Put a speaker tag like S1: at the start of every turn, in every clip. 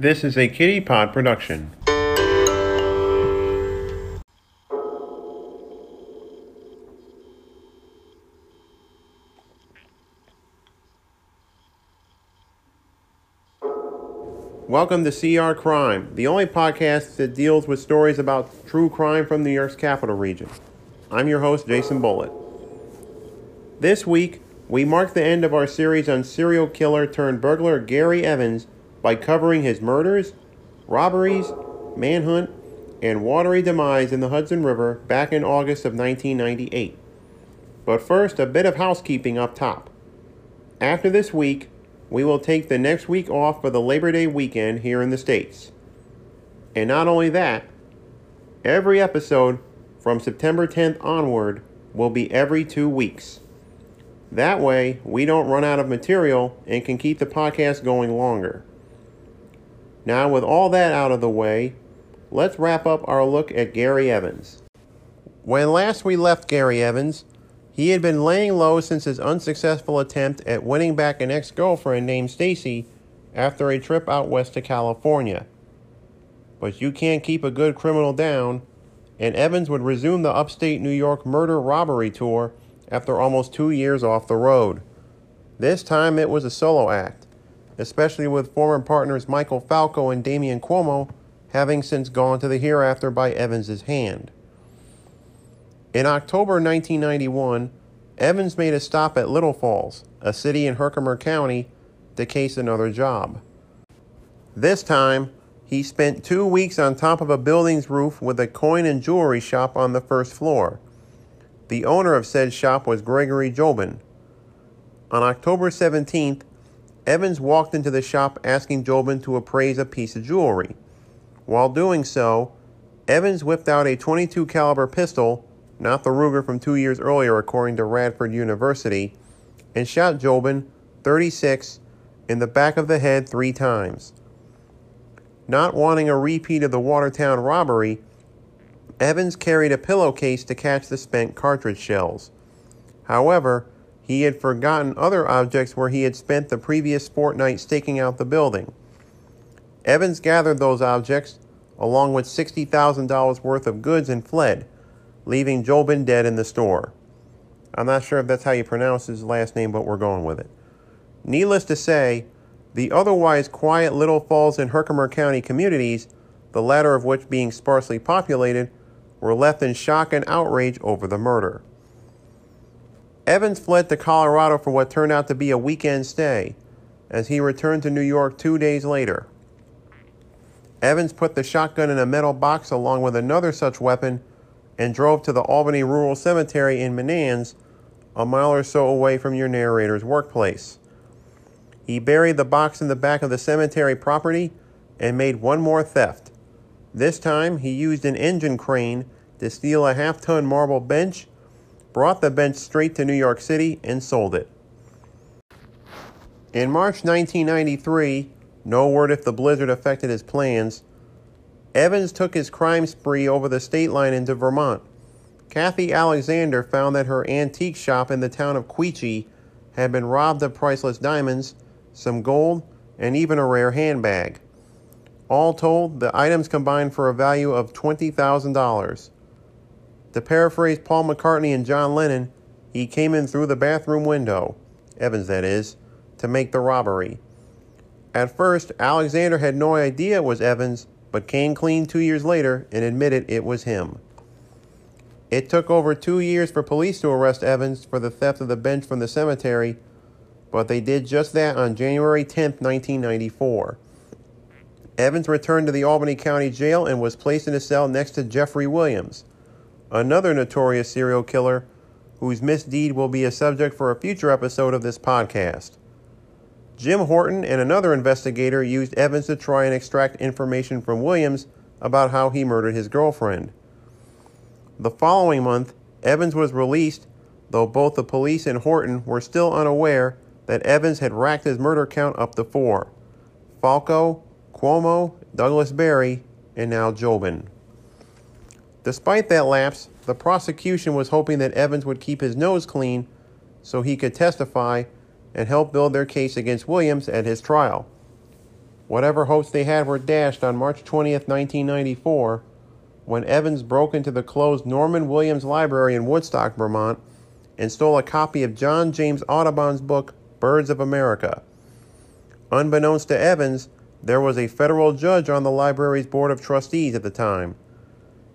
S1: This is a Kitty Pod production. Welcome to CR Crime, the only podcast that deals with stories about true crime from New York's capital region. I'm your host, Jason Bullitt. This week, we mark the end of our series on serial killer turned burglar Gary Evans by covering his murders, robberies, manhunt, and watery demise in the Hudson River back in August of 1998. But first, a bit of housekeeping up top. After this week, we will take the next week off for the Labor Day weekend here in the States. And not only that, every episode from September 10th onward will be every two weeks. That way, we don't run out of material and can keep the podcast going longer. Now, with all that out of the way, let's wrap up our look at Gary Evans. When last we left Gary Evans, he had been laying low since his unsuccessful attempt at winning back an ex girlfriend named Stacy after a trip out west to California. But you can't keep a good criminal down, and Evans would resume the upstate New York murder robbery tour after almost two years off the road. This time it was a solo act, especially with former partners Michael Falco and Damian Cuomo having since gone to the hereafter by Evans's hand. In October 1991, Evans made a stop at Little Falls, a city in Herkimer County, to case another job. This time, he spent two weeks on top of a building's roof with a coin and jewelry shop on the first floor. The owner of said shop was Gregory Jobin. On October 17th, Evans walked into the shop asking Jobin to appraise a piece of jewelry. While doing so, Evans whipped out a 22 caliber pistol, not the Ruger from 2 years earlier according to Radford University, and shot Jobin 36 in the back of the head 3 times. Not wanting a repeat of the Watertown robbery, Evans carried a pillowcase to catch the spent cartridge shells. However, he had forgotten other objects where he had spent the previous fortnight staking out the building. Evans gathered those objects, along with $60,000 worth of goods, and fled, leaving Jobin dead in the store. I'm not sure if that's how you pronounce his last name, but we're going with it. Needless to say, the otherwise quiet Little Falls and Herkimer County communities, the latter of which being sparsely populated, were left in shock and outrage over the murder. Evans fled to Colorado for what turned out to be a weekend stay, as he returned to New York two days later. Evans put the shotgun in a metal box along with another such weapon and drove to the Albany Rural Cemetery in Menands, a mile or so away from your narrator's workplace. He buried the box in the back of the cemetery property and made one more theft this time, he used an engine crane to steal a half ton marble bench, brought the bench straight to New York City, and sold it. In March 1993, no word if the blizzard affected his plans, Evans took his crime spree over the state line into Vermont. Kathy Alexander found that her antique shop in the town of Quechee had been robbed of priceless diamonds, some gold, and even a rare handbag. All told, the items combined for a value of $20,000. To paraphrase Paul McCartney and John Lennon, he came in through the bathroom window, Evans that is, to make the robbery. At first, Alexander had no idea it was Evans, but came clean two years later and admitted it was him. It took over two years for police to arrest Evans for the theft of the bench from the cemetery, but they did just that on January 10, 1994. Evans returned to the Albany County Jail and was placed in a cell next to Jeffrey Williams, another notorious serial killer whose misdeed will be a subject for a future episode of this podcast. Jim Horton and another investigator used Evans to try and extract information from Williams about how he murdered his girlfriend. The following month, Evans was released, though both the police and Horton were still unaware that Evans had racked his murder count up to four. Falco, Cuomo, Douglas Berry, and now Jobin. Despite that lapse, the prosecution was hoping that Evans would keep his nose clean so he could testify and help build their case against Williams at his trial. Whatever hopes they had were dashed on March 20, 1994, when Evans broke into the closed Norman Williams Library in Woodstock, Vermont, and stole a copy of John James Audubon's book, Birds of America. Unbeknownst to Evans, there was a federal judge on the library's board of trustees at the time.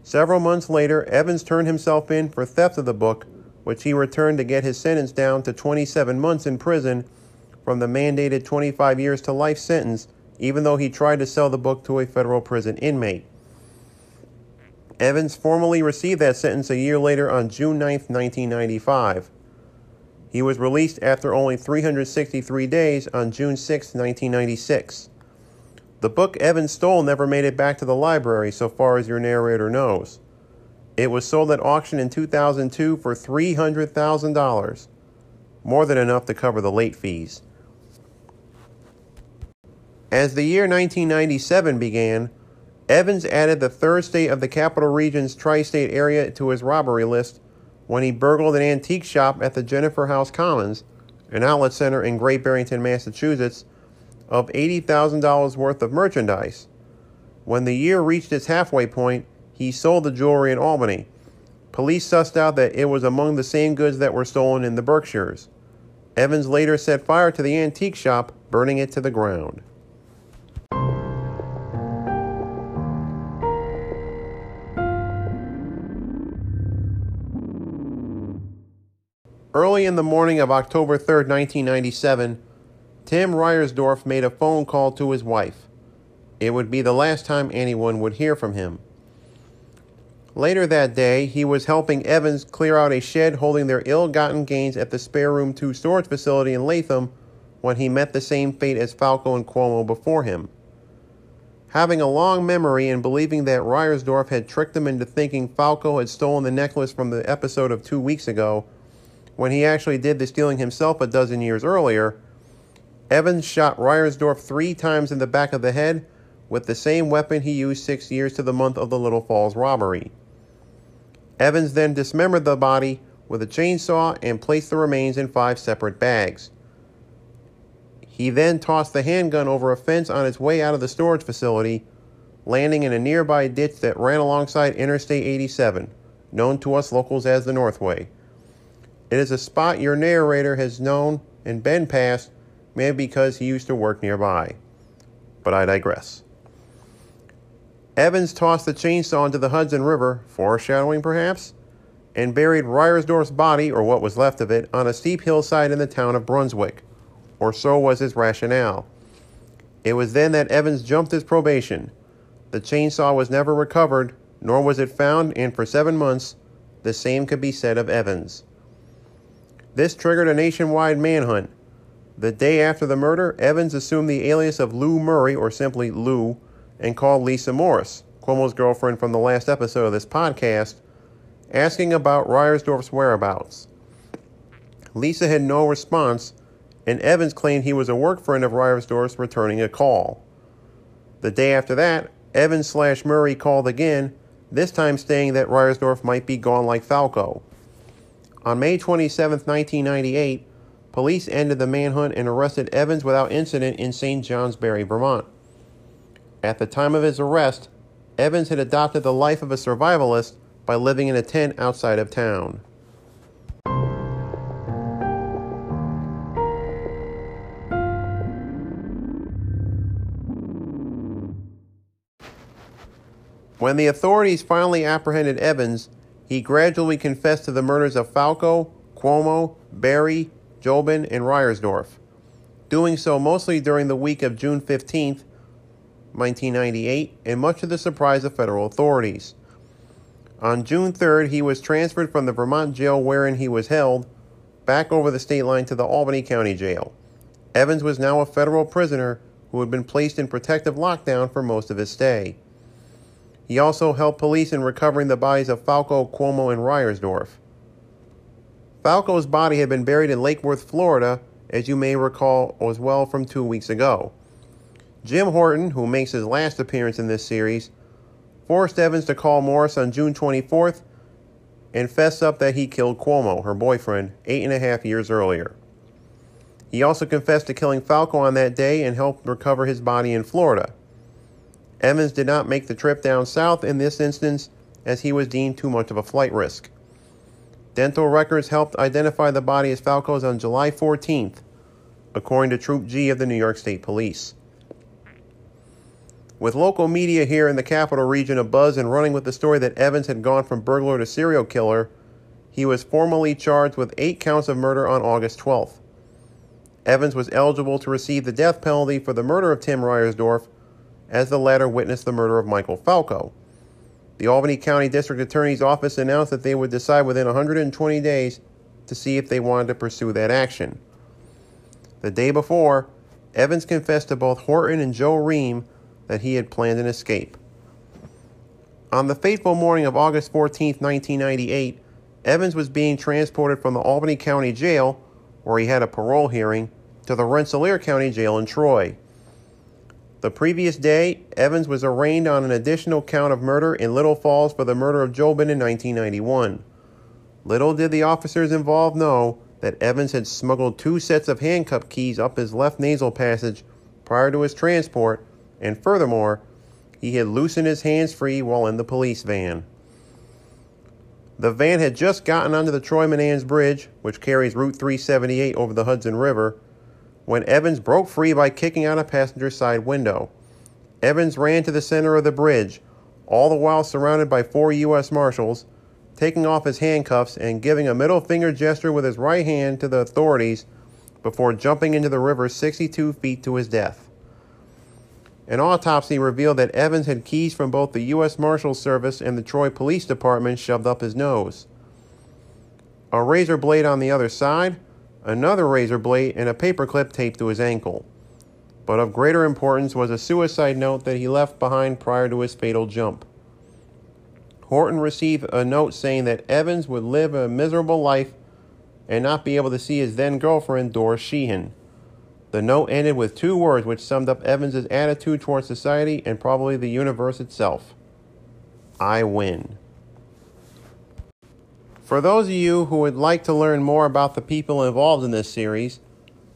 S1: Several months later, Evans turned himself in for theft of the book, which he returned to get his sentence down to 27 months in prison from the mandated 25 years to life sentence, even though he tried to sell the book to a federal prison inmate. Evans formally received that sentence a year later on June 9, 1995. He was released after only 363 days on June 6, 1996. The book Evans stole never made it back to the library, so far as your narrator knows. It was sold at auction in 2002 for $300,000, more than enough to cover the late fees. As the year 1997 began, Evans added the third state of the capital region's tri state area to his robbery list when he burgled an antique shop at the Jenifer House Commons, an outlet center in Great Barrington, Massachusetts, of $80,000 worth of merchandise. When the year reached its halfway point, he sold the jewelry in Albany. Police sussed out that it was among the same goods that were stolen in the Berkshires. Evans later set fire to the antique shop, burning it to the ground. Early in the morning of October 3, 1997, Tim Ryersdorf made a phone call to his wife. It would be the last time anyone would hear from him. Later that day, he was helping Evans clear out a shed holding their ill gotten gains at the Spare Room 2 storage facility in Latham when he met the same fate as Falco and Cuomo before him. Having a long memory and believing that Ryersdorf had tricked him into thinking Falco had stolen the necklace from the episode of two weeks ago, when he actually did the stealing himself a dozen years earlier, Evans shot Ryersdorf three times in the back of the head with the same weapon he used six years to the month of the Little Falls robbery. Evans then dismembered the body with a chainsaw and placed the remains in five separate bags. He then tossed the handgun over a fence on its way out of the storage facility, landing in a nearby ditch that ran alongside Interstate 87, known to us locals as the Northway. It is a spot your narrator has known and been past, maybe because he used to work nearby. But I digress. Evans tossed the chainsaw into the Hudson River, foreshadowing perhaps, and buried Ryersdorf's body, or what was left of it, on a steep hillside in the town of Brunswick, or so was his rationale. It was then that Evans jumped his probation. The chainsaw was never recovered, nor was it found, and for seven months, the same could be said of Evans. This triggered a nationwide manhunt. The day after the murder, Evans assumed the alias of Lou Murray, or simply Lou, and called Lisa Morris, Cuomo's girlfriend from the last episode of this podcast, asking about Ryersdorf's whereabouts. Lisa had no response, and Evans claimed he was a work friend of Ryersdorf's returning a call. The day after that, Evans slash Murray called again, this time saying that Ryersdorf might be gone like Falco. On May 27, 1998, police ended the manhunt and arrested Evans without incident in St. Johnsbury, Vermont. At the time of his arrest, Evans had adopted the life of a survivalist by living in a tent outside of town. When the authorities finally apprehended Evans, he gradually confessed to the murders of Falco, Cuomo, Barry, Jobin, and Ryersdorf, doing so mostly during the week of June 15, 1998, and much to the surprise of federal authorities. On June 3rd, he was transferred from the Vermont jail wherein he was held back over the state line to the Albany County Jail. Evans was now a federal prisoner who had been placed in protective lockdown for most of his stay. He also helped police in recovering the bodies of Falco, Cuomo, and Ryersdorf. Falco's body had been buried in Lake Worth, Florida, as you may recall as well from two weeks ago. Jim Horton, who makes his last appearance in this series, forced Evans to call Morris on June 24th and fess up that he killed Cuomo, her boyfriend, eight and a half years earlier. He also confessed to killing Falco on that day and helped recover his body in Florida. Evans did not make the trip down south in this instance as he was deemed too much of a flight risk. Dental records helped identify the body as Falco's on July 14th, according to Troop G of the New York State Police. With local media here in the capital region abuzz and running with the story that Evans had gone from burglar to serial killer, he was formally charged with eight counts of murder on August 12th. Evans was eligible to receive the death penalty for the murder of Tim Ryersdorf, as the latter witnessed the murder of Michael Falco. The Albany County District Attorney's Office announced that they would decide within 120 days to see if they wanted to pursue that action. The day before, Evans confessed to both Horton and Joe Ream that he had planned an escape. On the fateful morning of August 14, 1998, Evans was being transported from the Albany County Jail, where he had a parole hearing, to the Rensselaer County Jail in Troy. The previous day, Evans was arraigned on an additional count of murder in Little Falls for the murder of Jobin in 1991. Little did the officers involved know that Evans had smuggled two sets of handcuff keys up his left nasal passage prior to his transport, and furthermore, he had loosened his hands free while in the police van. The van had just gotten onto the Troy Menands Bridge, which carries Route 378 over the Hudson River, when Evans broke free by kicking out a passenger side window. Evans ran to the center of the bridge, all the while surrounded by four U.S. Marshals, taking off his handcuffs and giving a middle finger gesture with his right hand to the authorities before jumping into the river 62 feet to his death. An autopsy revealed that Evans had keys from both the U.S. Marshals Service and the Troy Police Department shoved up his nose. A razor blade on the other side, another razor blade, and a paperclip taped to his ankle. But of greater importance was a suicide note that he left behind prior to his fatal jump. Horton received a note saying that Evans would live a miserable life and not be able to see his then girlfriend, Doris Sheehan. The note ended with two words which summed up Evans's attitude towards society and probably the universe itself I win. For those of you who would like to learn more about the people involved in this series,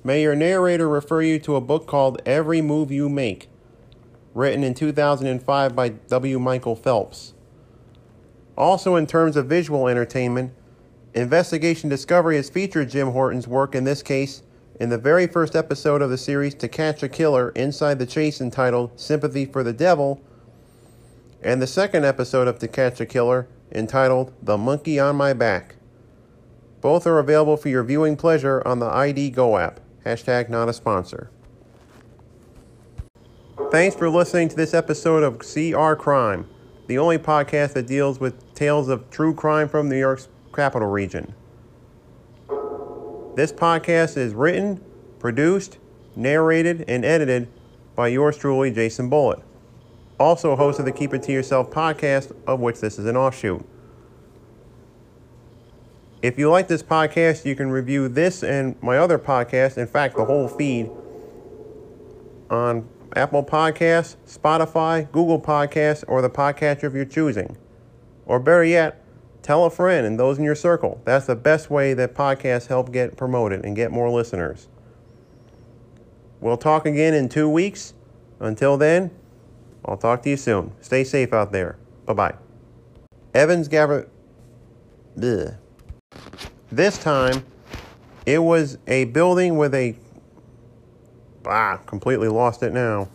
S1: may your narrator refer you to a book called Every Move You Make, written in 2005 by W. Michael Phelps. Also, in terms of visual entertainment, Investigation Discovery has featured Jim Horton's work in this case in the very first episode of the series To Catch a Killer Inside the Chase entitled Sympathy for the Devil, and the second episode of To Catch a Killer entitled The Monkey on My Back. Both are available for your viewing pleasure on the ID Go app. Hashtag not a sponsor. Thanks for listening to this episode of CR Crime, the only podcast that deals with tales of true crime from New York's capital region. This podcast is written, produced, narrated, and edited by yours truly, Jason Bullitt also host of the Keep It To Yourself podcast, of which this is an offshoot. If you like this podcast, you can review this and my other podcast, in fact, the whole feed, on Apple Podcasts, Spotify, Google Podcasts, or the podcatcher of your choosing. Or better yet, tell a friend and those in your circle. That's the best way that podcasts help get promoted and get more listeners. We'll talk again in two weeks. Until then, I'll talk to you soon. Stay safe out there. Bye bye. Evans Gavin. This time, it was a building with a. Ah, completely lost it now.